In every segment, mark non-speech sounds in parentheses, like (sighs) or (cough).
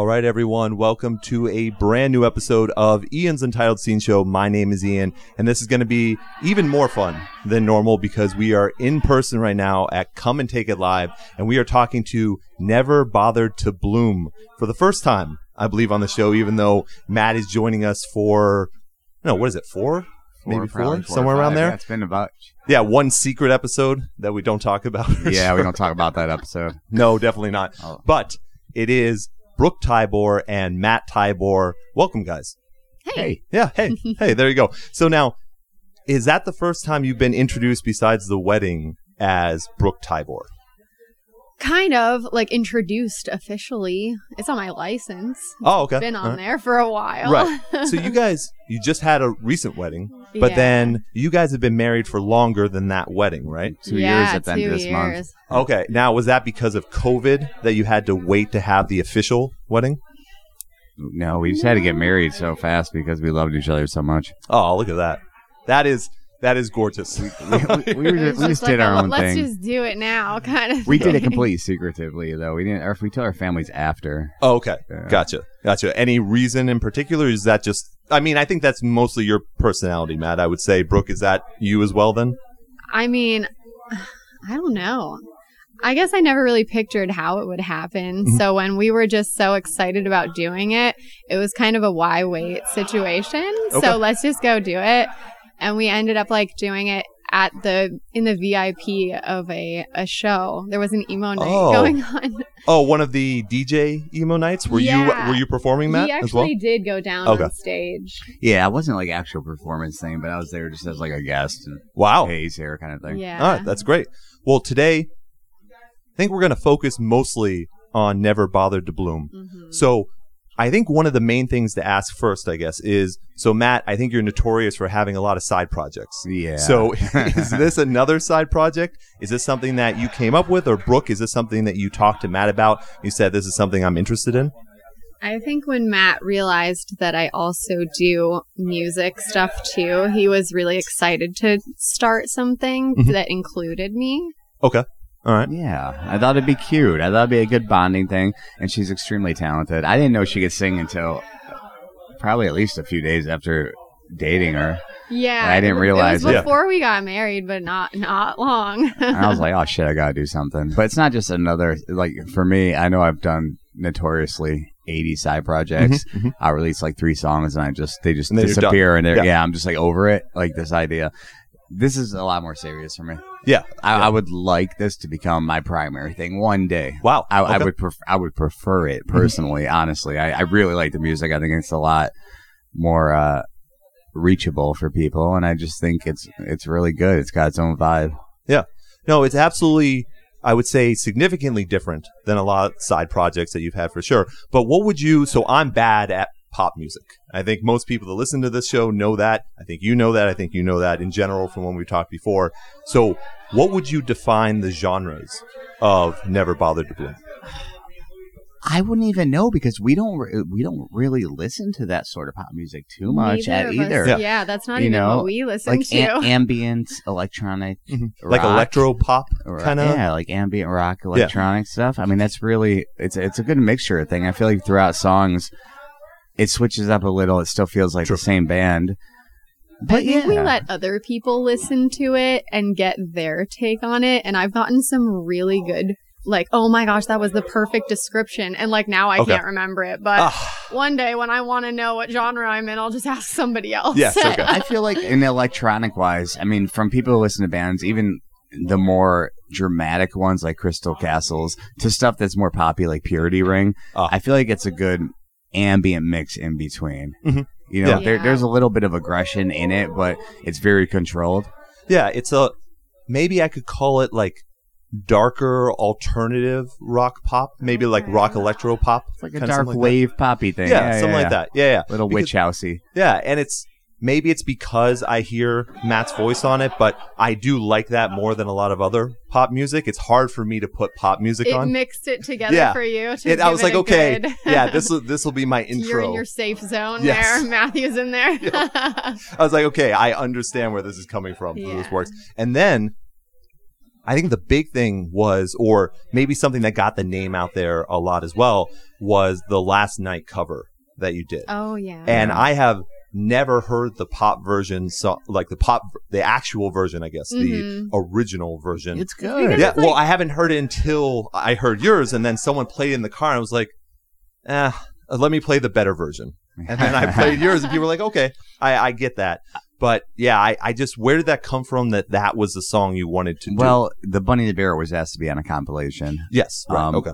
All right, everyone, welcome to a brand new episode of Ian's Untitled Scene Show. My name is Ian, and this is going to be even more fun than normal because we are in person right now at Come and Take It Live, and we are talking to Never Bothered to Bloom for the first time, I believe, on the show, even though Matt is joining us for, no, what is it, four? Maybe four, four somewhere around there. Yeah, it's been about. Yeah, one secret episode that we don't talk about. Yeah, we don't talk (laughs) about that episode. No, definitely not. Oh. But it is Brooke Tybor and Matt Tybor. Welcome, guys. Hey, Yeah, hey, hey, there you go. So now, is that the first time you've been introduced besides the wedding as Brooke Tybor? Kind of like introduced officially. It's on my license. Oh, okay. Been on All right. there for a while. Right. (laughs) So you guys, you just had a recent wedding, but Yeah. then you guys have been married for longer than that wedding, right? two yeah, years at the end two of this month. years. Okay. Now, was that because of COVID that you had to wait to have the official wedding? No, we just had to get married so fast because we loved each other so much. Oh, look at that. That is that is gorgeous. We, we, were (laughs) It just, was we just like did a, our own thing. Let's just do it now, (laughs) kind of. we did it completely secretively, though. We didn't, or if we told our families after. Oh, okay. Yeah. Gotcha. Gotcha. Any reason in particular? Is that just, I mean, I think that's mostly your personality, Matt. I would say, Brooke, is that you as well then? I mean, I don't know. I guess I never really pictured how it would happen. Mhm. So when we were just so excited about doing it, it was kind of a why wait situation. Okay. So let's just go do it. And we ended up like doing it at the in the VIP of a a show. There was an emo night Oh. going on. (laughs) Oh, one of the DJ emo nights? Were Yeah. you were you performing Matt he as well? actually did go down Okay. on stage. Yeah, it wasn't like actual performance thing, but I was there just as like a guest and Wow. hey, he's here kind of thing. Yeah. All right, that's great. Well, today I think we're going to focus mostly on Never Bothered to Bloom. Mhm. So, I think one of the main things to ask first, I guess, is so Matt, I think you're notorious for having a lot of side projects. Yeah. So, (laughs) is this another side project? Is this something that you came up with, or Brooke? Is this something that you talked to Matt about? You said this is something I'm interested in. I think when Matt realized that I also do music stuff too, he was really excited to start something Mhm. that included me. Okay, all right. Yeah, I thought it'd be cute. I thought it'd be a good bonding thing, and she's extremely talented. I didn't know she could sing until probably at least a few days after dating her. Yeah, I didn't it- realize it was it. before we got married, but not not long. (laughs) And I was like, oh shit, I gotta do something. But it's not just another like for me. I know I've done notoriously 80 side projects. Mhm, mhm. I release like three songs and I just they just And then you're done. disappear and they're Yeah. yeah. I'm just like over it. Like this idea. This is a lot more serious for me. Yeah. I, Yeah. I would like this to become my primary thing one day. Wow. I, I would pref- I would prefer it personally. Honestly, I, I really like the music. I think it's a lot more uh, reachable for people, and I just think it's it's really good. It's got its own vibe. Yeah, no, it's absolutely, I would say, significantly different than a lot of side projects that you've had for sure. But what would you, so I'm bad at pop music. I think most people that listen to this show know that. I think you know that. I think you know that in general from when we talked before. So what would you define the genres of Never Bothered to Bloom? I wouldn't even know because we don't re- we don't really listen to that sort of pop music too much Neither at either. Yeah. Yeah. that's not You even know, what we listen Like to. a- ambient electronic, mm-hmm. Like rock. electro pop kind of? yeah, like ambient rock, electronic stuff. I mean, that's really it's it's a good mixture of thing. I feel like throughout songs, it switches up a little. It still feels like True. the same band. I But think yeah, we let other people listen to it and get their take on it. And I've gotten some really good, like, oh my gosh, that was the perfect description. And like now I Okay. can't remember it. But Ah, one day when I want to know what genre I'm in, I'll just ask somebody else. Yes, (laughs) okay. I feel like in electronic wise, I mean, from people who listen to bands, even the more dramatic ones like Crystal Castles to stuff that's more poppy like Purity Ring, Ah. I feel like it's a good ambient mix in between. Mhm. You know, Yeah. there, there's a little bit of aggression in it, but it's very controlled. yeah, it's a, maybe I could call it like darker alternative rock pop, maybe like rock electro pop. It's like a dark something like that. wave poppy thing. Yeah, something like yeah. that. Yeah, yeah. Little Because- witch housey. Yeah, and it's maybe it's because I hear Matt's voice on it, but I do like that more than a lot of other pop music. It's hard for me to put pop music It on. mixed it together Yeah. for you. To It, I was like, okay, good- (laughs) yeah, this will this will be my intro. You're in your safe zone Yes. there. (laughs) Matthew's in there. (laughs) I was like, okay, I understand where this is coming from. so This works. And then I think the big thing was, or maybe something that got the name out there a lot as well, was the last night cover that you did. Oh yeah. and I have never heard the pop version, so like the pop, the actual version, I guess, Mhm. the original version. It's good. good. yeah, it's well, I haven't heard it until I heard yours, and then someone played it in the car, and I was like, eh, let me play the better version. And then I played (laughs) yours, and people were like, okay, I, I get that. But yeah, I, I just, where did that come from that that was the song you wanted to do? Well, the Bunny the Bear was asked to be on a compilation. yes, right, um, okay.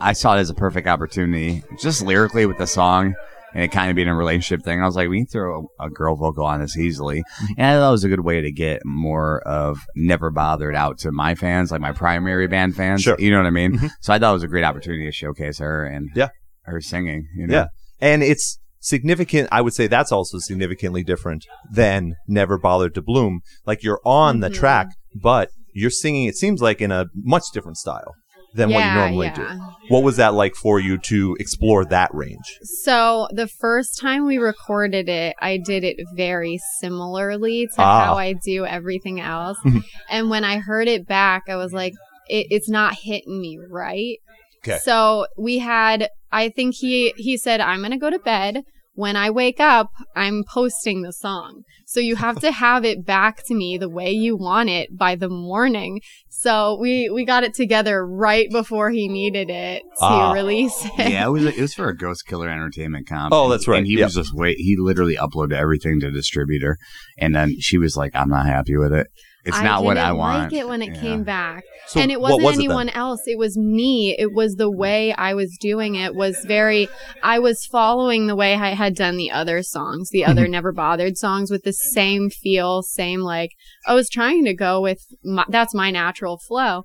I saw it as a perfect opportunity, just lyrically with the song and it kind of being a relationship thing. I was like, we can throw a, a girl vocal on this easily. Mm-hmm. And I thought it was a good way to get more of Never Bothered out to my fans, like my primary band fans. Sure. You know what I mean? Mhm. So I thought it was a great opportunity to showcase her and Yeah. her singing. You know? Yeah. And it's significant. I would say that's also significantly different than Never Bothered to Bloom. Like you're on the Mhm. track, but you're singing, it seems like in a much different style than what you normally yeah. do. What was that like for you to explore that range? So the first time we recorded it, I did it very similarly to Ah. how I do everything else. (laughs) And when I heard it back, I was like, it, it's not hitting me right. Okay. So we had, I think he he said, I'm gonna go to bed. When I wake up, I'm posting the song. So you have to have it back to me the way you want it by the morning. So we we got it together right before he needed it to Ah. release it. yeah, it was it was for a (laughs) Ghost Killer Entertainment comp. Oh, that's right. And he Yep. was just wait. He literally uploaded everything to distributor, and then she was like, "I'm not happy with it. It's not what I didn't want." like it when it Yeah. came back. So and it wasn't was it anyone else. It was me. It was the way I was doing it was very I was following the way I had done the other songs, the Mm-hmm. other never bothered songs with the same feel, same like I was trying to go with my, that's my natural flow.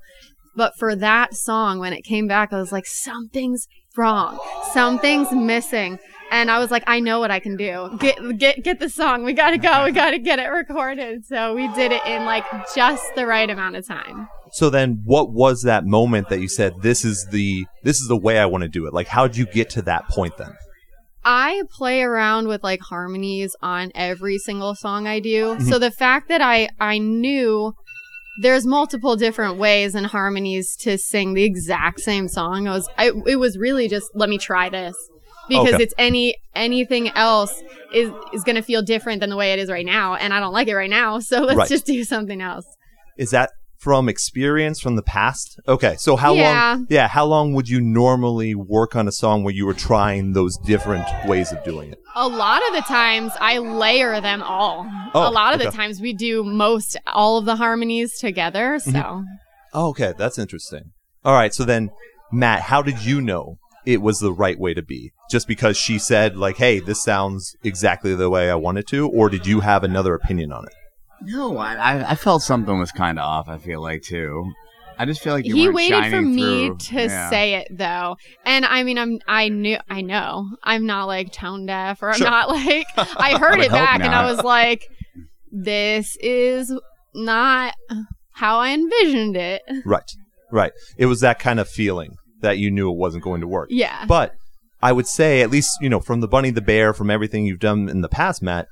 But for that song when it came back, I was like something's wrong. Something's missing. And I was like, I know what I can do. Get get get the song. We gotta go. We gotta get it recorded. So we did it in like just the right amount of time. So then what was that moment that you said this is the this is the way I want to do it? Like how did you get to that point then? I play around with like harmonies on every single song I do. Mm-hmm. So the fact that I I knew there's multiple different ways and harmonies to sing the exact same song. I was I, it was really just let me try this. Because Okay. it's any anything else is is going to feel different than the way it is right now and I don't like it right now. So (laughs) let's Right. just do something else. Is that from experience from the past? Okay. So how Yeah. long Yeah, how long would you normally work on a song where you were trying those different ways of doing it? A lot of the times I layer them all. Oh, a lot of the times we do most all of the harmonies together. So Mm-hmm. Oh, okay, that's interesting. All right, so then Matt, how did you know it was the right way to be? Just because she said like, "Hey, this sounds exactly the way I wanted to," or did you have another opinion on it? No, I, I I felt something was kind of off. I feel like too. I just feel like you he weren't waited for me through. to Yeah. say it though and i mean i'm i knew i know i'm not like tone deaf or i'm Sure. not like (laughs) i heard would it back and i was like this is not how i envisioned it Right. Right. It was that kind of feeling that you knew it wasn't going to work. yeah But I would say, at least, you know, from the Bunny the Bear, from everything you've done in the past, Matt,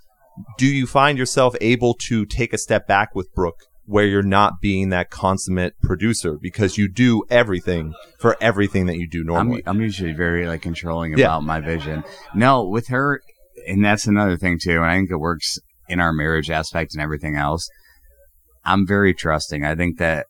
do you find yourself able to take a step back with Brooke where you're not being that consummate producer because you do everything for everything that you do I'm, normally? I'm usually very like controlling Yeah. about my vision. No, with her, and that's another thing too. And I think it works in our marriage aspect and everything else. I'm very trusting. I think that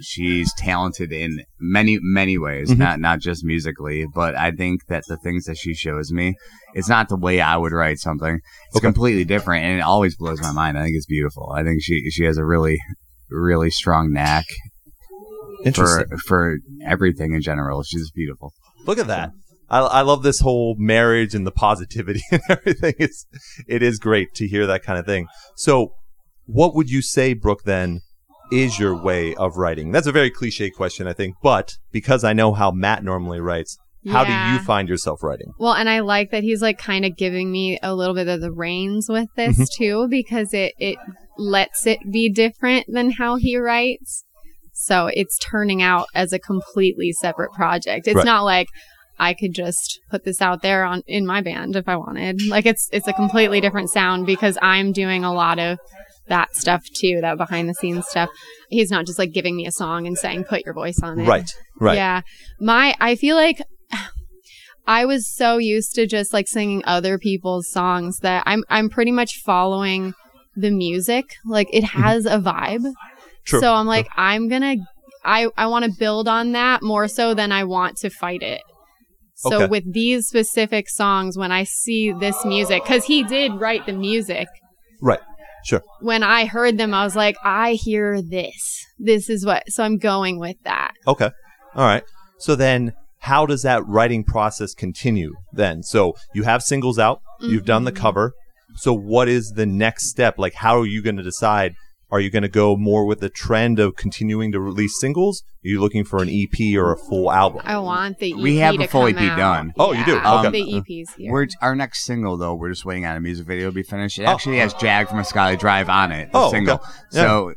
she's talented in many many ways, Mhm. not not just musically. But I think that the things that she shows me, it's not the way I would write something. It's Okay. completely different, and it always blows my mind. I think it's beautiful. I think she she has a really really strong knack for for everything in general. She's beautiful. Look at that. I, I love this whole marriage and the positivity (laughs) and everything. It's it is great to hear that kind of thing. So, what would you say, Brooke? Then is your way of writing? That's a very cliche question, I think. But because I know how Matt normally writes, how do you find yourself writing? Well, and I like that he's like kind of giving me a little bit of the reins with this Mm-hmm. too, because it it lets it be different than how he writes. So it's turning out as a completely separate project. It's Right. not like I could just put this out there on in my band if I wanted. Like it's it's a completely different sound because I'm doing a lot of that stuff too, that behind the scenes stuff. He's not just like giving me a song and saying put your voice on it. Right. Right. Yeah. My I feel like (sighs) I was so used to just like singing other people's songs that I'm I'm pretty much following the music. Like it has a vibe. Mm-hmm. True. So I'm like I'm going to I I want to build on that more so than I want to fight it. So Okay. with these specific songs when I see this music cuz he did write the music Right. Sure. when I heard them, I was like, I hear this. This is what. So I'm going with that. Okay. All right. So then how does that writing process continue then? So you have singles out, you've done the Mhm. cover. So what is the next step? Like how are you going to decide are you going to go more with the trend of continuing to release singles? Are you looking for an EP or a full album? I want the EP We have to a full come EP out. done. Oh, you do? Yeah, I Okay. The EPs here. We're our next single though. We're just waiting on a music video to be finished. It Oh. actually has Jag from a Skylit Drive on it. The Oh, okay. single. Yeah. So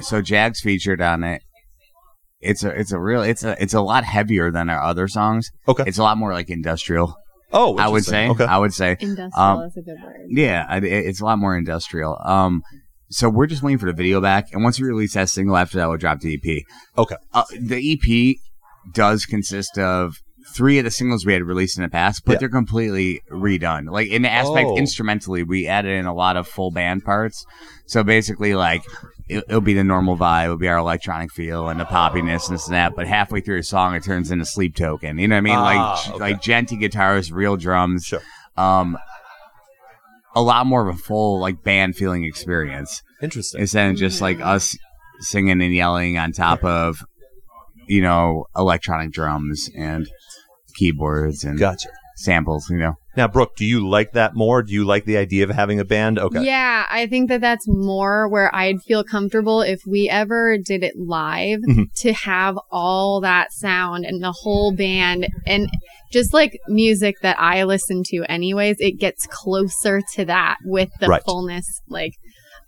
so Jag's featured on it. It's a it's a real it's a it's a lot heavier than our other songs. Okay. It's a lot more like industrial. Oh, I would say. Okay. I would say. Industrial um, is a good word. Yeah, it- it's a lot more industrial. Um, so we're just waiting for the video back, and once we release that single, after that, we'll drop the EP. Okay. Uh, the EP does consist of three of the singles we had released in the past, but Yeah. they're completely redone. Like in the aspect Oh. instrumentally, we added in a lot of full band parts. So basically, like it, it'll be the normal vibe, it'll be our electronic feel and the poppiness and this and that. But halfway through a song, it turns into Sleep Token. You know what I mean? Ah, like okay. like djenty guitars, real drums. Sure. Um, a lot more of a full like band feeling experience Interesting. instead of just like us singing and yelling on top of you know electronic drums and keyboards and Gotcha. Samples you know Now, Brooke, do you like that more? Do you like the idea of having a band? Okay. Yeah, I think that that's more where I'd feel comfortable if we ever did it live Mhm. to have all that sound and the whole band and just like music that I listen to anyways, it gets closer to that with the Right. fullness. Like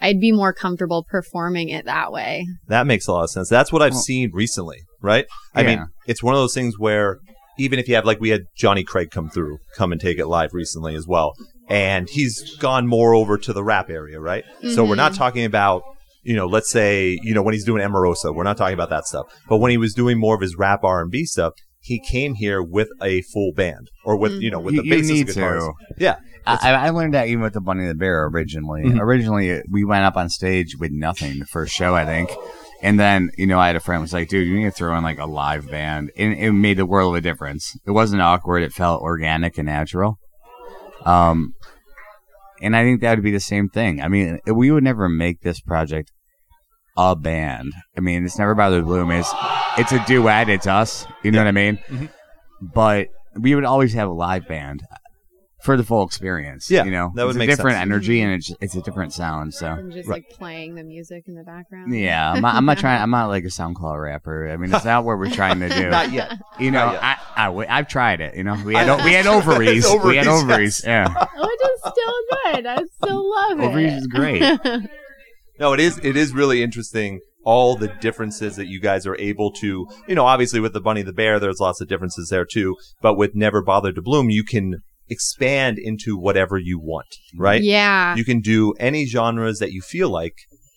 I'd be more comfortable performing it that way. That makes a lot of sense. That's what I've Well- seen recently, right? I Yeah. mean, it's one of those things where even if you have like we had Jonny Craig come through, come and take it live recently as well, and he's gone more over to the rap area, right? So we're not talking about you know, let's say you know when he's doing Emarosa, we're not talking about that stuff. But when he was doing more of his rap R and B stuff, he came here with a full band or with you know with You- the you bassist need guitars. to. Yeah, I, I learned that even with the bunny the bear originally Mhm. originally we went up on stage with nothing the first show i think and then you know i had a friend who was like dude you need to throw in like a live band. And it made the world of a difference. It wasn't awkward. It felt organic and natural. Um and i think that would be the same thing. I mean we would never make this project a band. I mean it's Never Bothered to Bloom it's it's a duet. It's us. You know what i mean? Mhm. but we would always have a live band for the full experience. Yeah, you know, that would it's make a different sense. energy and it's it's a different sound. So And just Right. like playing the music in the background. yeah, I'm not, I'm not trying. I'm not like a SoundCloud rapper. I mean, it's not what we're trying to do. (laughs) not yet. you know, not yet. I, I w- I've tried it. You know, we had we had (laughs) ovaries. It's we had ovaries, ovaries. Yeah, (laughs) oh, Which is still good. I still love it. ovaries is great. No, it is. It is really interesting. All the differences that you guys are able to, you know, obviously with the bunny the bear, there's lots of differences there too. But with never bothered to bloom, you can expand into whatever you want, right? Yeah. You can do any genres that you feel like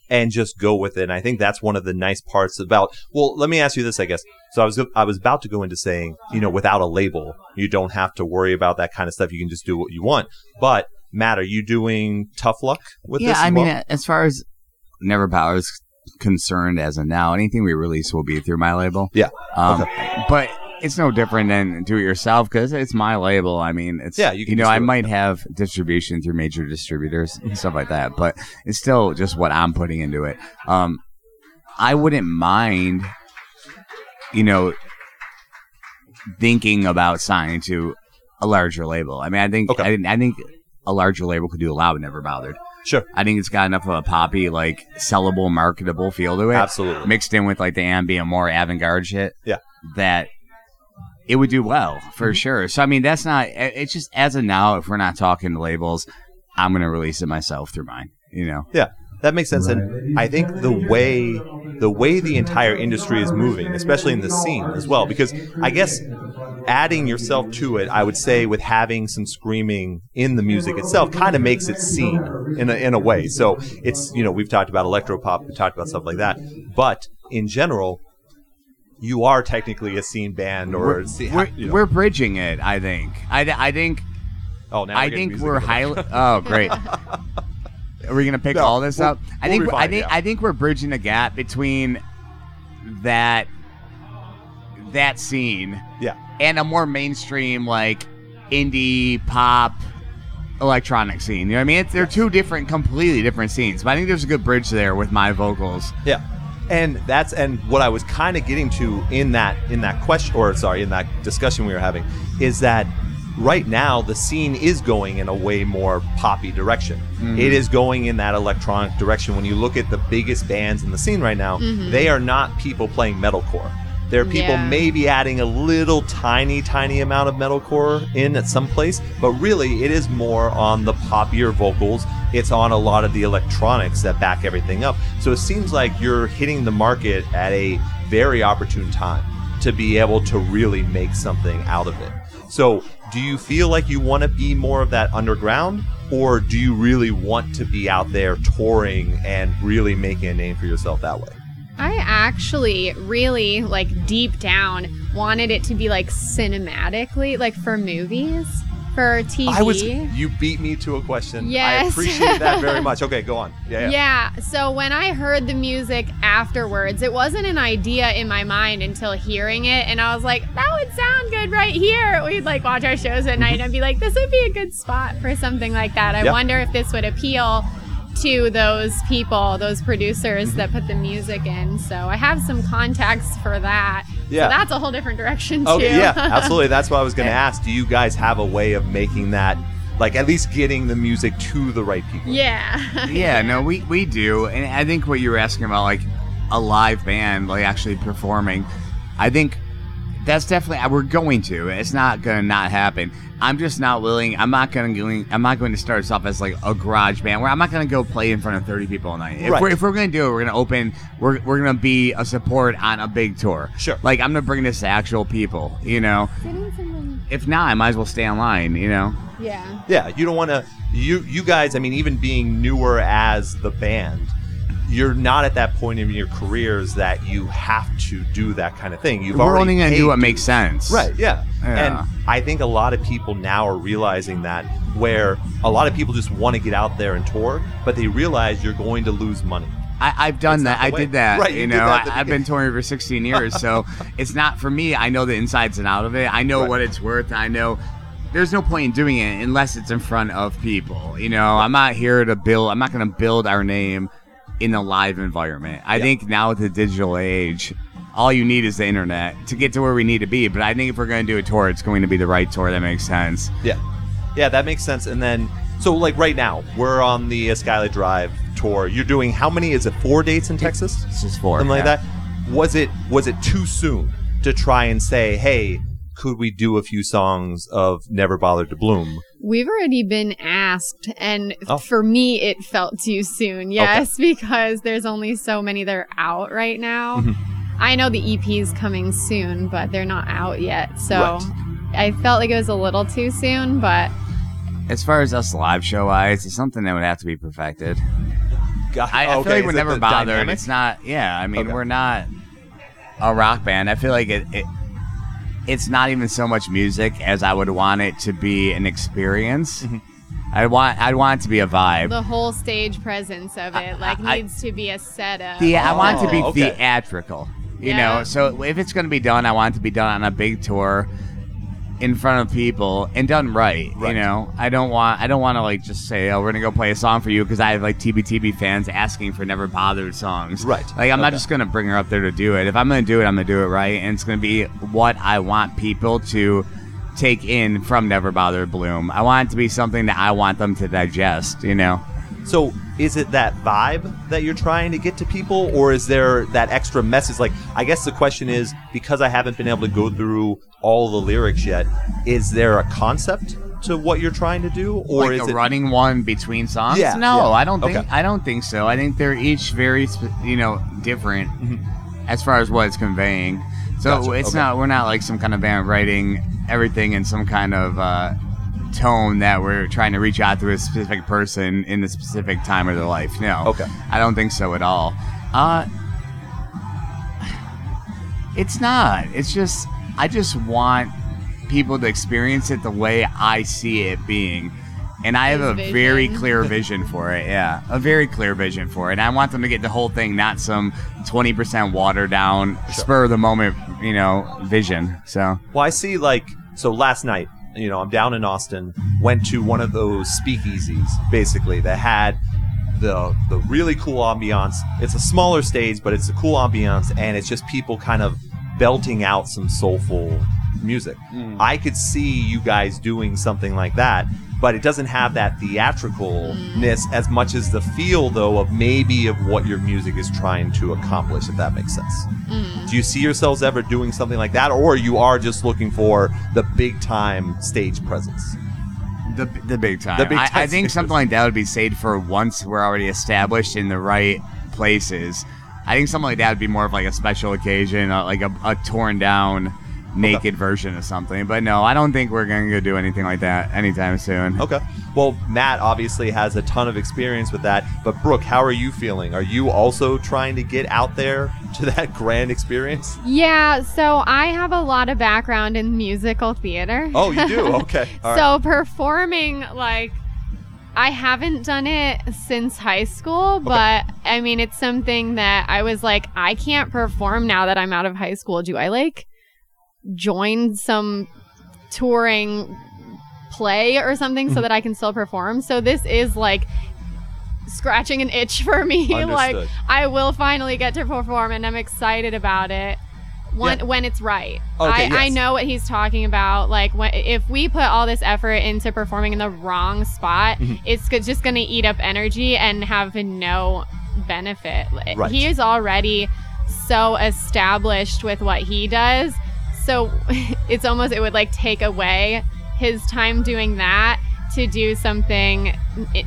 and just go with it. And I think that's one of the nice parts about. Well, let me ask you this, I guess. So I was I was about to go into saying, you know, without a label, you don't have to worry about that kind of stuff. You can just do what you want. But Matt, are you doing tough luck with yeah, this? as I mean, well? as far as Never Power is concerned, as of now, anything we release will be through my label. Yeah. Um, but it's no different than do it yourself because it's my label. I mean, it's Yeah, you you, know I do it, might have distribution through major distributors and stuff like that, but it's still just what I'm putting into it. Um, I wouldn't mind, you know, thinking about signing to a larger label. I mean, I think Okay. I, I think a larger label could do a lot with Never Bothered. Sure. I think it's got enough of a poppy, like sellable, marketable feel to it Absolutely. mixed in with like the ambient, more avant-garde shit. Yeah. that it would do well for Mm-hmm. sure. So I mean, that's not. It's just as of now, if we're not talking labels, I'm gonna release it myself through mine. You know, Yeah, That makes sense, and I think the way the way the entire industry is moving, especially in the scene as well, because I guess adding yourself to it, I would say, with having some screaming in the music itself, kind of makes it seen in a, in a way. So it's you know we've talked about electropop, we talked about stuff like that, but in general, you are technically a scene band or we're, se- we're, you know. we're bridging it. I think. I, I think. oh now I think we're highly. Oh, great. (laughs) Are we gonna pick No, all this we'll- up? I we'll think. be I think. yeah. I think we're bridging the gap between that that scene yeah and a more mainstream like indie pop electronic scene. You know what I mean? It's, they're two different, completely different scenes. But I think there's a good bridge there with my vocals. Yeah. And that's and what I was kind of getting to in that in that question or sorry in that discussion we were having is that right now the scene is going in a way more poppy direction. Mm-hmm. It is going in that electronic direction. When you look at the biggest bands in the scene right now, they are not people playing metalcore. There are people Yeah. maybe adding a little tiny, tiny amount of metalcore in at some place, but really it is more on the poppier vocals. It's on a lot of the electronics that back everything up. So it seems like you're hitting the market at a very opportune time to be able to really make something out of it. So, do you feel like you want to be more of that underground, or do you really want to be out there touring and really making a name for yourself that way? I actually really like deep down wanted it to be like cinematically, like for movies, for TV. I was. You beat me to a question. Yes. I appreciate that very (laughs) much. Okay, go on. Yeah. yeah. Yeah. So when I heard the music afterwards, it wasn't an idea in my mind until hearing it, and I was like, "That would sound good right here." We'd like watch our shows at night, and I'd be like, "This would be a good spot for something like that." I Yeah. wonder if this would appeal to those people, those producers Mm-hmm. that put the music in. So I have some contacts for that. Yeah. So that's a whole different direction too. Okay, yeah, (laughs) absolutely. That's what I was going to ask. Do you guys have a way of making that, like, at least getting the music to the right people? yeah. (laughs) Yeah, no, we, we do. And I think what you were asking about, like a live band, like actually performing, I think that's definitely uh, we're going to. It's not going to not happen. I'm just not willing. I'm not going to I'm not going to start us off as like a garage band where I'm not going to go play in front of 30 people a night. If Right. we're if we're going to do it, we're going to open. We're we're going to be a support on a big tour. Sure. Like I'm going to bring this to actual people. You know. If not, I might as well stay online. You know. yeah. Yeah, you don't want to. You you guys, I mean, even being newer as the band, you're not at that point in your careers that you have to do that kind of thing. You've we're already only going to do what makes sense. Right, yeah. Yeah. And I think a lot of people now are realizing that where a lot of people just want to get out there and tour, but they realize you're going to lose money. I, I've done that. I way. did that. Right, you you know, that I, I've been touring for 16 years, so (laughs) it's not for me. I know the insides and out of it. I know Right. what it's worth. I know there's no point in doing it unless it's in front of people. You know, I'm not here to build. I'm not going to build our name in a live environment. I Yeah. think now with the digital age. All you need is the internet to get to where we need to be. But I think if we're going to do a tour, it's going to be the right tour that makes sense. Yeah, yeah, that makes sense. And then, so like right now, we're on the uh, Skylit Drive tour. You're doing how many? Is it four dates in Texas? It's just four. Something like yeah. that. Was it was it too soon to try and say, hey, could we do a few songs of Never Bothered to Bloom? We've already been asked, and Oh. for me, it felt too soon. Yes, (laughs) because there's only so many that are out right now. Mm-hmm. I know the EP is coming soon, but they're not out yet. So Right. I felt like it was a little too soon, but As far as us live show wise, it's something that would have to be perfected. God, I, I okay, feel like is we're never the bothered. dynamic? It's not. Yeah, I mean, Okay. we're not a rock band. I feel like it, it. It's not even so much music as I would want it to be an experience. Mm-hmm. I want. I'd want it to be a vibe. the whole stage presence of it like I- needs to be a setup. Yeah, I want it to be Oh, okay. theatrical. You Yeah. know, so if it's going to be done, I want it to be done on a big tour in front of people and done right. Right. You know, I don't want I don't want to like just say, "Oh, we're going to go play a song for you" because I have like TBTB fans asking for never bothered songs. Right. Like I'm not just going to bring her up there to do it. If I'm going to do it, I'm going to do it right and it's going to be what I want people to take in from Never Bothered Bloom. I want it to be something that I want them to digest, you know. So is it that vibe that you're trying to get to people, or is there that extra message? Like, I guess the question is because I haven't been able to go through all the lyrics yet, is there a concept to what you're trying to do, or like is a it running one between songs? Yeah, no, yeah. I don't think Okay. I don't think so. I think they're each very you know different Mm-hmm. as far as what it's conveying. So Gotcha. it's Okay. not we're not like some kind of band writing everything in some kind of uh, tone that we're trying to reach out to a specific person in a specific time of their life. No. Okay. I don't think so at all. Uh, it's not. It's just I just want people to experience it the way I see it being. And I have a vision. very (laughs) clear vision for it. Yeah, a very clear vision for it. And I want them to get the whole thing, not some 20% watered down, spur of the moment, you know, vision. So, Well, I see like so last night, you know, I'm down in Austin, went to one of those speakeasies basically that had the the really cool ambiance. It's a smaller stage, but it's a cool ambiance and it's just people kind of belting out some soulful music. Hmm. I could see you guys doing something like that, but it doesn't have that theatricalness as much as the feel though of maybe of what your music is trying to accomplish if that makes sense. Do you see yourselves ever doing something like that, or you are just looking for the big time stage presence? the, the big time. The big I, time I think something like that would be saved for once we're already established in the right places. I think something like that would be more of like a special occasion, uh, like a, a torn down, naked version of something. But no, I don't think we're going to go do anything like that anytime soon. Okay. Well, Matt obviously has a ton of experience with that, but Brooke, how are you feeling? Are you also trying to get out there (laughs) to that grand experience? Yeah, so I have a lot of background in musical theater. Oh, you do? (laughs) Okay. All right. so performing like I haven't done it since high school, but I mean it's something that I was like I can't perform now that I'm out of high school. Do I like join some touring play or something Mm-hmm. so that I can still perform? So this is like scratching an itch for me. (laughs) like I will finally get to perform and I'm excited about it. When, Yeah. when it's right. Okay, I, I know what he's talking about. Like, when, if we put all this effort into performing in the wrong spot, Mm-hmm. it's just going to eat up energy and have no benefit. Right. He is already so established with what he does. So (laughs) it's almost, it would like take away his time doing that to do something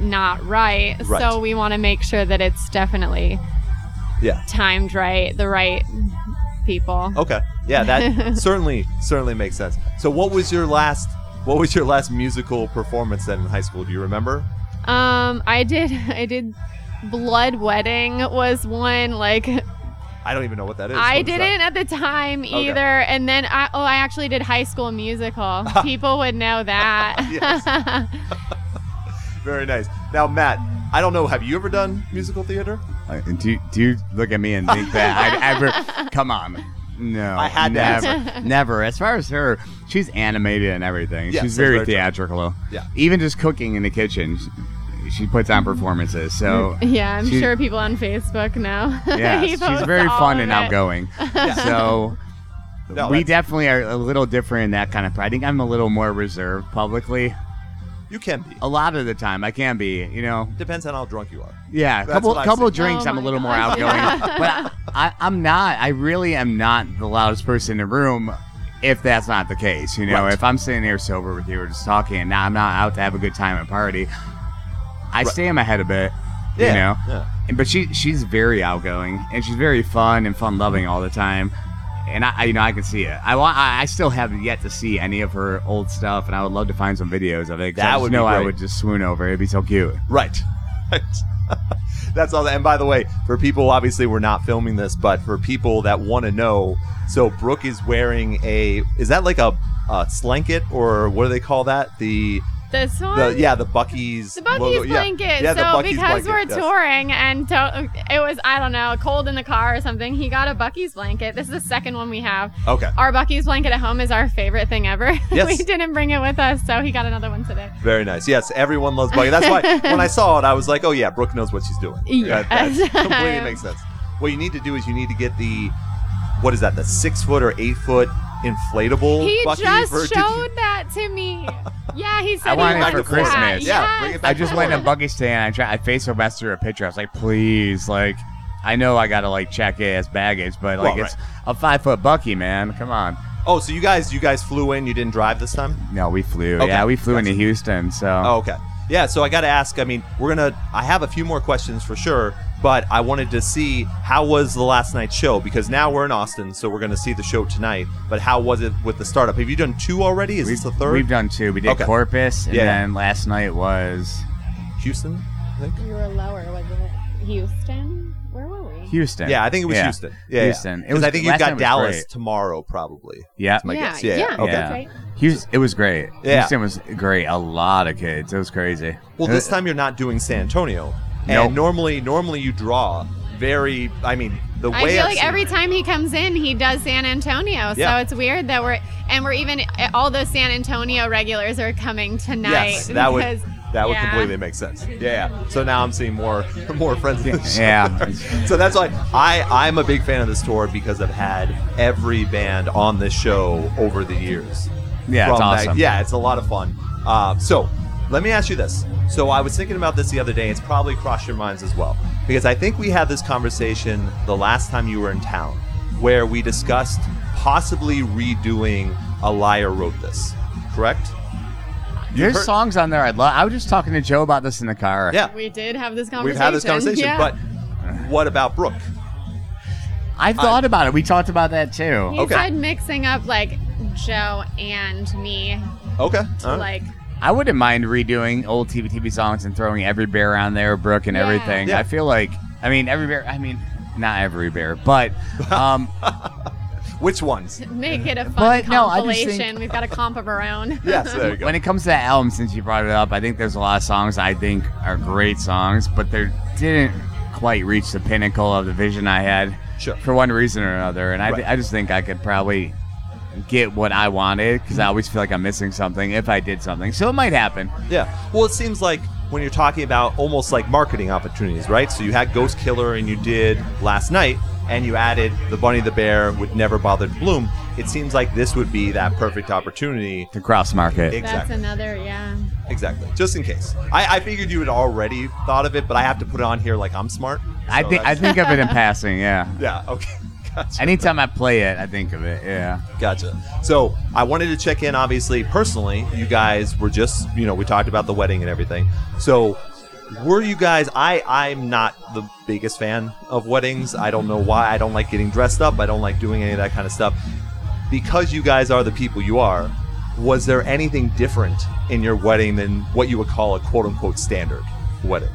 not right. Right. So we want to make sure that it's definitely yeah. timed right, the right people. Okay. Yeah, that (laughs) certainly certainly makes sense. So, what was your last what was your last musical performance then in high school? Do you remember? Um, I did. (laughs) I did. Blood Wedding was one. Like I don't even know what that is. I What is that? didn't at the time Okay. either, and then I oh I actually did High School Musical. (laughs) People would know that. (laughs) Very nice. Now, Matt, I don't know. Have you ever done musical theater? Uh, Do you, do you look at me and think that I'd (laughs) ever come on? No, I had to never, ask. never. As far as her, she's animated and everything. Yes, she's that's very very true. theatrical. Yeah. even just cooking in the kitchen, she, she puts on performances. So (laughs) yeah, I'm She- sure people on Facebook know. (laughs) yeah, she's very fun and it. outgoing. (laughs) So. No, we definitely are a little different in that kind of. I think I'm a little more reserved publicly. You can be. A lot of the time, I can be. You know, Depends on how drunk you are. Yeah, a That's couple what I've couple drinks, Oh I'm a my little more outgoing. yeah. but I, I, I'm not. I really am not the loudest person in the room. If that's not the case, you know, Right. if I'm sitting here sober with you, we're just talking, and now I'm not out to have a good time at a party. I Right. stay in my head a bit, Yeah. you know. Yeah. And- But she she's very outgoing and she's very fun and fun loving all the time. And I, I- you know, I can see it. I want. I, still have yet to see any of her old stuff, and I would love to find some videos of it. That I just would know I would just swoon over. it. It'd be so cute. Right. (laughs) (laughs) That's all. That. And by the way, for people, obviously, we're not filming this, but for people that want to know, so Brooke is wearing a. Is that like a, a slanket or what do they call that? The This one. the yeah the Buc-ee's The Buc-ee's logo. Blanket. Yeah, the so Buc-ee's because blanket, we're yes. touring and to- it was I don't know cold in the car or something, he got a Buc-ee's blanket. This is the second one we have. Okay. Our Buc-ee's blanket at home is our favorite thing ever. (laughs) Yes. we didn't bring it with us, so he got another one today. Very nice. Yes, everyone loves Buc-ee. That's why (laughs) when I saw it, I was like, oh yeah, Brooke knows what she's doing. Yes. That, that completely makes sense. What you need to do is you need to get the what is that? The six foot or eight foot inflatable He Buc-ee just for- showed you- that to me. Yeah, he (laughs) said I he wanted it wants for that. Christmas. Yeah, bring it Yes. back I just to went to Florida. Buc-ee stand. I tried. I faced Sylvester a picture. I was like, please, like, I know I gotta like check it as baggage, but like, Well, it's a five foot Buc-ee, man. Come on. Oh, so you guys you guys flew in, you didn't drive this time? No, we flew. Okay, Yeah, we flew gotcha. into Houston. So Oh, okay. Yeah, so I got to ask. I mean, we're gonna. I have a few more questions for sure, but I wanted to see how was the last night's show because now we're in Austin, so we're going to see the show tonight. But how was it with the startup? Have you done two already? Is We've, this the third? we've done two. We did Okay. Corpus, and Yeah. then last night was Houston, I think. You were lower, wasn't it Houston? Where were we? Houston. Yeah, I think it was Yeah. Houston. Yeah, Houston. It Because was- I think you've got Dallas great. tomorrow, probably. Yeah. my yeah, guess. Yeah, yeah. Okay. that's. Houston, it was great. Yeah. Houston was great. A lot of kids. It was crazy. Well, this time you're not doing San Antonio, Nope. and normally, normally you draw very. I mean, the I way feel I've like seen- every time he comes in, he does San Antonio. So Yeah. it's weird that we're and we're even all those San Antonio regulars are coming tonight. Yes, that would that would yeah. completely make sense. Yeah, yeah. So now I'm seeing more (laughs) more friends. in. Yeah. (laughs) so that's why I I'm a big fan of this tour because I've had every band on this show over the years. Yeah, it's From that- awesome. yeah, it's a lot of fun. Uh, so let me ask you this. So I was thinking about this the other day. It's probably crossed your minds as well because I think we had this conversation the last time you were in town, where we discussed possibly redoing "A Liar Wrote This." Correct? There's heard- songs on there I love. I was just talking to Joe about this in the car. Yeah. We did have this conversation. We've had this conversation, Yeah. but what about Brooke? I've thought about it. We talked about that too. he okay. said mixing up like Joe and me, Okay. all right. Uh-huh. like I wouldn't mind redoing old TBTB songs and throwing every bear on there, Brooke and Yeah. everything. Yeah. I feel like, I mean, every bear. I mean, not every bear, but um, (laughs) Which ones? (laughs) make it a fun But, no, compilation. think- We've got a comp of our own. (laughs) Yes, there you go. when it comes to that album, since you brought it up, I think there's a lot of songs I think are great songs, but they didn't quite reach the pinnacle of the vision I had Sure. for one reason or another. And I, Right. I just think I could probably get what I wanted because I always feel like I'm missing something if I did something. So it might happen. Yeah. Well, it seems like when you're talking about almost like marketing opportunities, right? So you had Ghost Killer and you did last night, and you added the Bunny the Bear would never bother to bloom. It seems like this would be that perfect opportunity. To cross market. Exactly. That's Exactly. another, yeah. Exactly. Just in case. I, I figured you had already thought of it, but I have to put it on here like I'm smart. I think I think of it in (laughs) passing. Yeah. Yeah. Okay. Gotcha. Anytime I play it, I think of it. Yeah. Gotcha. So I wanted to check in. Obviously, personally, you guys were just you know we talked about the wedding and everything. So were you guys? I I'm not the biggest fan of weddings. I don't know why. I don't like getting dressed up. I don't like doing any of that kind of stuff. Because you guys are the people you are. Was there anything different in your wedding than what you would call a quote unquote standard wedding?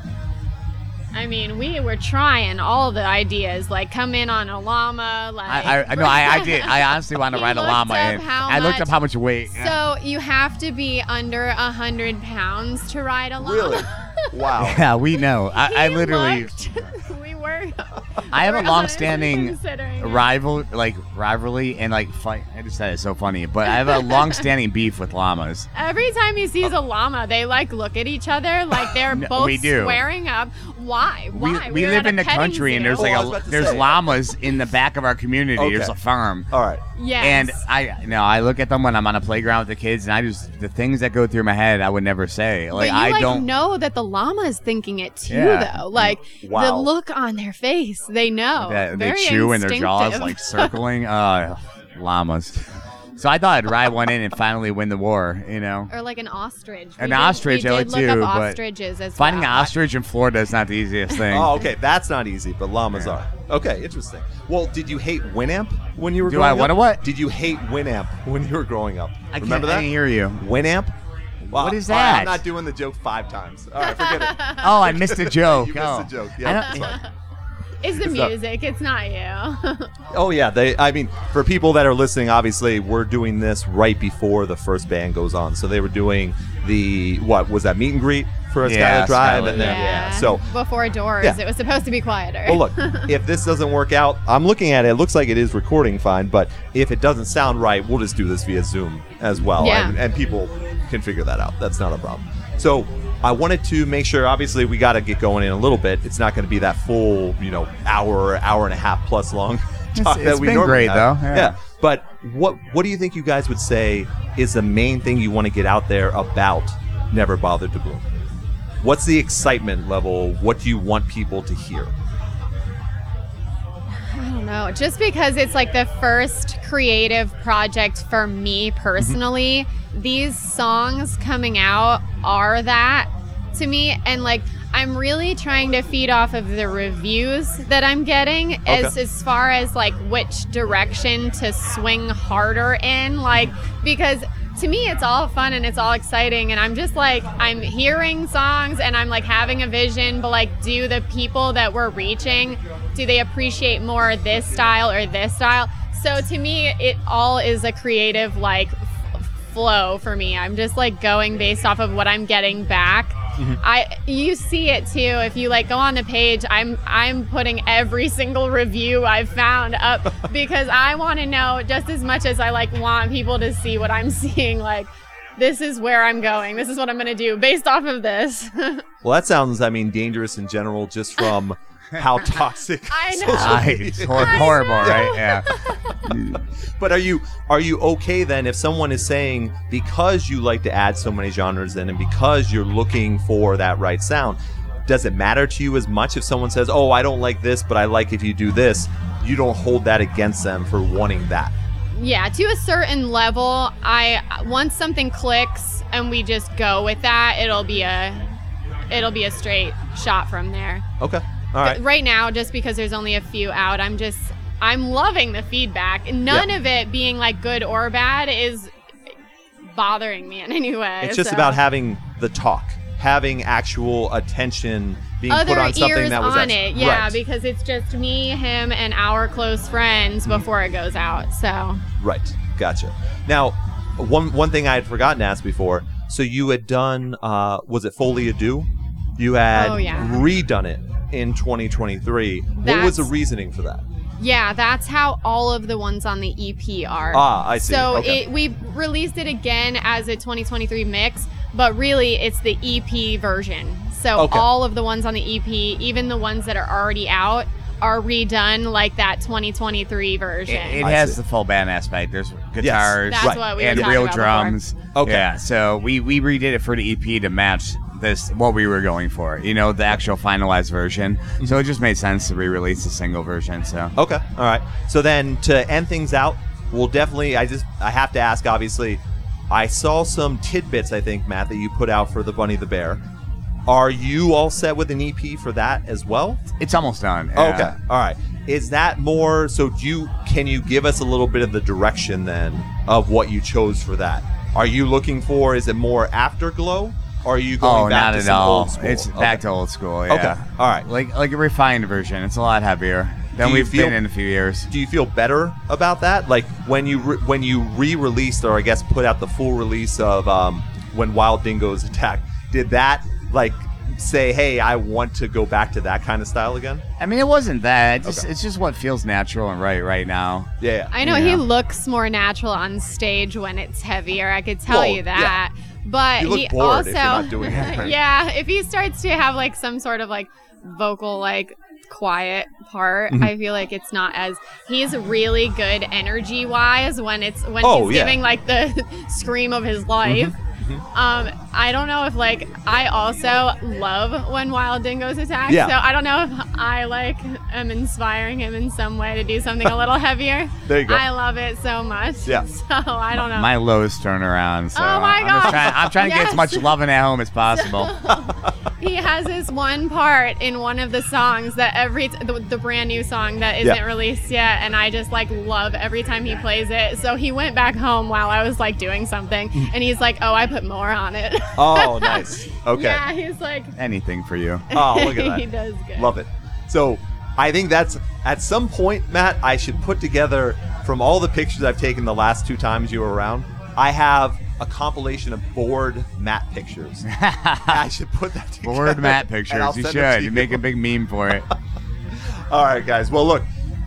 I mean, we were trying all the ideas, like come in on a llama, like. I, I, I know. I, I (laughs) did. I honestly want to ride a llama up in. how I looked up how much weight. So you have to be under a hundred pounds to ride a llama. Really? (laughs) Wow. (laughs) yeah, we know. I, I He literally. looked- (laughs) we were. (laughs) I have we a long-standing considering it. rival like rivalry and like fight I just said it's so funny but I have a long-standing beef with llamas Every time he sees uh, a llama, they like look at each other like they're No, both we do. squaring up. Why? we, Why? we were live at a in the petting country and zoo. there's Oh, like I was a about to there's say. llamas in the back of our community there's Okay. a farm All right. Yes. and I no I look at them when I'm on a playground with the kids and I just the things that go through my head I would never say like but you I like don't know that the llama is thinking it too, Yeah. though. Like Wow. the look on their face, they know. that they chew and their jaws like (laughs) circling uh llamas so I thought I'd ride one in and finally win the war you know or like an ostrich. An We did- ostrich, we I did look too, up but ostriches as finding well. an ostrich in Florida is not the easiest thing Oh, okay. That's not easy, but llamas Yeah. are. Okay, interesting. Well, did you hate Winamp when you were Do growing I up? wanna what? Did you hate Winamp when you were growing up? I can't, Remember I didn't hear you Winamp? Wow. What is All right, I'm not doing the joke five times. All right, forget it. (laughs) Oh, I missed a (laughs) joke. You missed oh. a joke. I Yeah, don't- that's fine. (laughs) It's the It's not- music. It's not you. (laughs) Oh yeah, they. I mean, for people that are listening, obviously we're doing this right before the first band goes on. So they were doing the what was that meet and greet for a Yeah, Skylit Drive, Skylar, and then yeah. So before doors, Yeah. it was supposed to be quieter. Well, look, (laughs) if this doesn't work out, I'm looking at it. It looks like it is recording fine, but if it doesn't sound right, we'll just do this via Zoom as well. Yeah. And, and people can figure that out. That's not a problem. So I wanted to make sure, obviously, we got to get going in a little bit. It's not going to be that full, you know, hour, hour and a half plus long (laughs) talk that it's we been normally great, have. though. Yeah. But what what do you think you guys would say is the main thing you want to get out there about Never Bothered to Bloom? What's the excitement level? What do you want people to hear? I don't know. Just because it's like the first creative project for me mm-hmm. personally, these songs coming out are that to me. And like, I'm really trying to feed off of the reviews that I'm getting as Okay. as far as like which direction to swing harder in like because to me it's all fun and it's all exciting and I'm just like I'm hearing songs and I'm like having a vision but like do the people that we're reaching do they appreciate more this style or this style so to me it all is a creative like flow for me. I'm just like going based off of what I'm getting back. Mm-hmm. I you see it too. If you like go on the page I'm I'm putting every single review I've found up (laughs) because I want to know just as much as I like want people to see what I'm (laughs) seeing like this is where I'm going. This is what I'm going to do based off of this. (laughs) Well, that sounds, I mean, dangerous in general, just from (laughs) how toxic. I know. social Right. media- Hor- horrible, right? Yeah. (laughs) But are you are you okay then if someone is saying because you like to add so many genres in and because you're looking for that right sound, does it matter to you as much if someone says, "Oh, I don't like this, but I like if you do this"? You don't hold that against them for wanting that. Yeah, to a certain level, I once something clicks and we just go with that, it'll be a it'll be a straight shot from there. Okay. All right. Right now, just because there's only a few out, I'm just I'm loving the feedback. None Yeah. of it being like good or bad is bothering me in any way. It's just so. about having the talk, having actual attention being other put on something that was on it. Yeah, right. because it's just me, him, and our close friends Mm-hmm. before it goes out. So Right. Gotcha. Now, one one thing I had forgotten to ask before. So you had done uh was it Folie Ado? You had Oh, yeah. redone it in 2023. what was the reasoning for that? Yeah, that's how all of the ones on the EP are. Ah, I see. So Okay. it, we released it again as a 2023 mix, but really it's the EP version. So Okay. all of the ones on the EP, even the ones that are already out, are redone like that 2023 version. It, it has see. the full band aspect. There's guitars That's Right. what we and real about drums. Okay. Yeah. So we we redid it for the EP to match this what we were going for. You know, the actual finalized version. Mm-hmm. So it just made sense to re-release the single version. So Okay. All right. So then to end things out, we'll definitely I just I have to ask obviously I saw some tidbits I think Matt that you put out for the Bunny the Bear. Are you all set with an EP for that as well? it's almost done. Oh. Okay. All right. Is that more so do you can you give us a little bit of the direction then of what you chose for that? Are you looking for is it more afterglow or are you going Oh, back not to at some all. old school? It's Okay. back to old school. Yeah. Okay. All right. Like like a refined version. It's a lot heavier than we've feel- been in a few years. do you feel better about that? Like when you re- when you re-released or I guess put out the full release of um, when Wild Dingoes Attack, did that like say, "Hey, I want to go back to that kind of style again"? I mean, it wasn't that. It's just, Okay. it's just what feels natural and right right now. Yeah. yeah. I know Yeah. he looks more natural on stage when it's heavier. I could tell Well, you that. But he also if you're not doing (laughs) it, right? Yeah, if he starts to have like some sort of like vocal like quiet part, Mm-hmm. I feel like it's not as he's really good energy wise when it's when Oh, he's yeah. Mm-hmm. giving like the (laughs) scream of his life. Um, I don't know if like I also love when wild dingoes attack. Yeah. So I don't know if I like am inspiring him in some way to do something a little (laughs) heavier. There you go. I love it so much. Yeah. (laughs) So I don't know. My lowest turnaround. So Oh my I'm, trying, I'm trying to get as much loving at home as possible. (laughs) he has this one part in one of the songs that every t- the, the brand new song that isn't Yeah. released yet, and I just like love every time he plays it. So he went back home while I was like doing something, mm. and he's like, "Oh, I put more on it." Oh, nice. (laughs) Okay. yeah, he's like, Anything for you. (laughs) Oh, look at that he does good. Love it. So I think that's at some point, Matt, I should put together from all the pictures I've taken the last two times you were around, I have a compilation of bored Matt pictures. (laughs) I should put that together. Board mat pictures. You send them to should. You make a big meme for it. (laughs) All right, guys. Well, look,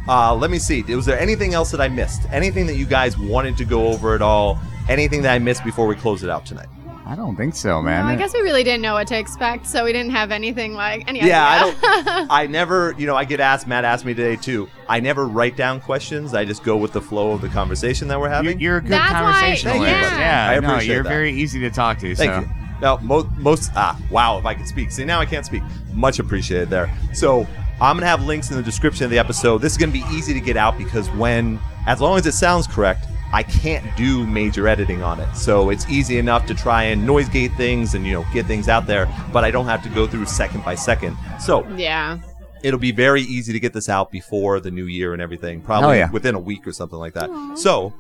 uh, let me see. Was there anything else that I missed? Anything that you guys wanted to go over at all? Anything that I missed before we close it out tonight? I don't think so, No, man. I guess we really didn't know what to expect, so we didn't have anything like any Yeah, I idea. don't. I never, you know, I get asked. Matt asked me today too. I never write down questions. I just go with the flow of the conversation that we're You, having. you're a good That's conversationalist. Thank you. Yeah, I no, appreciate you're that. very easy to talk to. Thank so. you. Now, most, most, ah, wow, if I could speak. See, now I can't speak. Much appreciated there. So, I'm going to have links in the description of the episode. This is going to be easy to get out because when, as long as it sounds correct, I can't do major editing on it. So it's easy enough to try and noise gate things and you know get things out there, but I don't have to go through second by second. So Yeah. it'll be very easy to get this out before the new year and everything. Probably yeah. within a week or something like that. So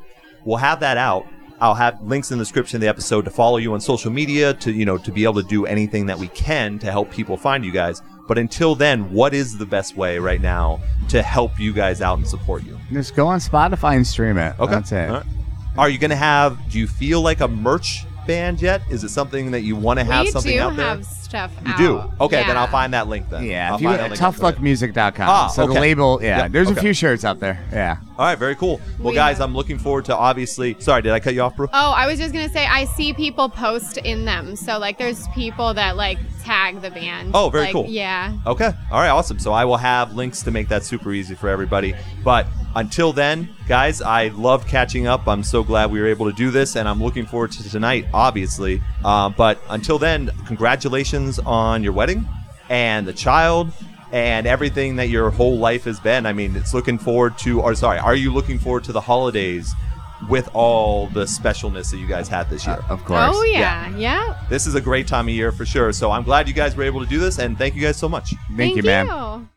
we'll have that out. I'll have links in the description of the episode to follow you on social media to you know to be able to do anything that we can to help people find you guys. But until then, what is the best way right now to help you guys out and support you? Just go on Spotify and stream it. Okay. That's it. Right. Are you going to have? Do you feel like a merch band yet? Is it something that you want to have we something do out there? have stuff you out. do. Okay, then Yeah. I'll find that link then. Yeah, I'll if you find that link and put it. toughluckmusic.com. Ah, so okay. the label, yeah, Yep, there's okay. a few shirts out there. Yeah. All right, very cool. Well, We guys, have- I'm looking forward to obviously. Sorry, did I cut you off, Brooke? Oh, I was just gonna say I see people post in them. So like, there's people that like tag the band. Oh, very Like, cool. Yeah. Okay. All right. Awesome. So I will have links to make that super easy for everybody. But until then, guys, I love catching up. I'm so glad we were able to do this, and I'm looking forward to tonight, obviously. Uh, but until then, congratulations on your wedding and the child and everything that your whole life has been. I mean, it's looking forward to, or sorry, are you looking forward to the holidays with all the specialness that you guys had this year? Of course. Oh yeah. Yeah. This is a great time of year for sure. So I'm glad you guys were able to do this, and thank you guys so much. Thank, you, man. you.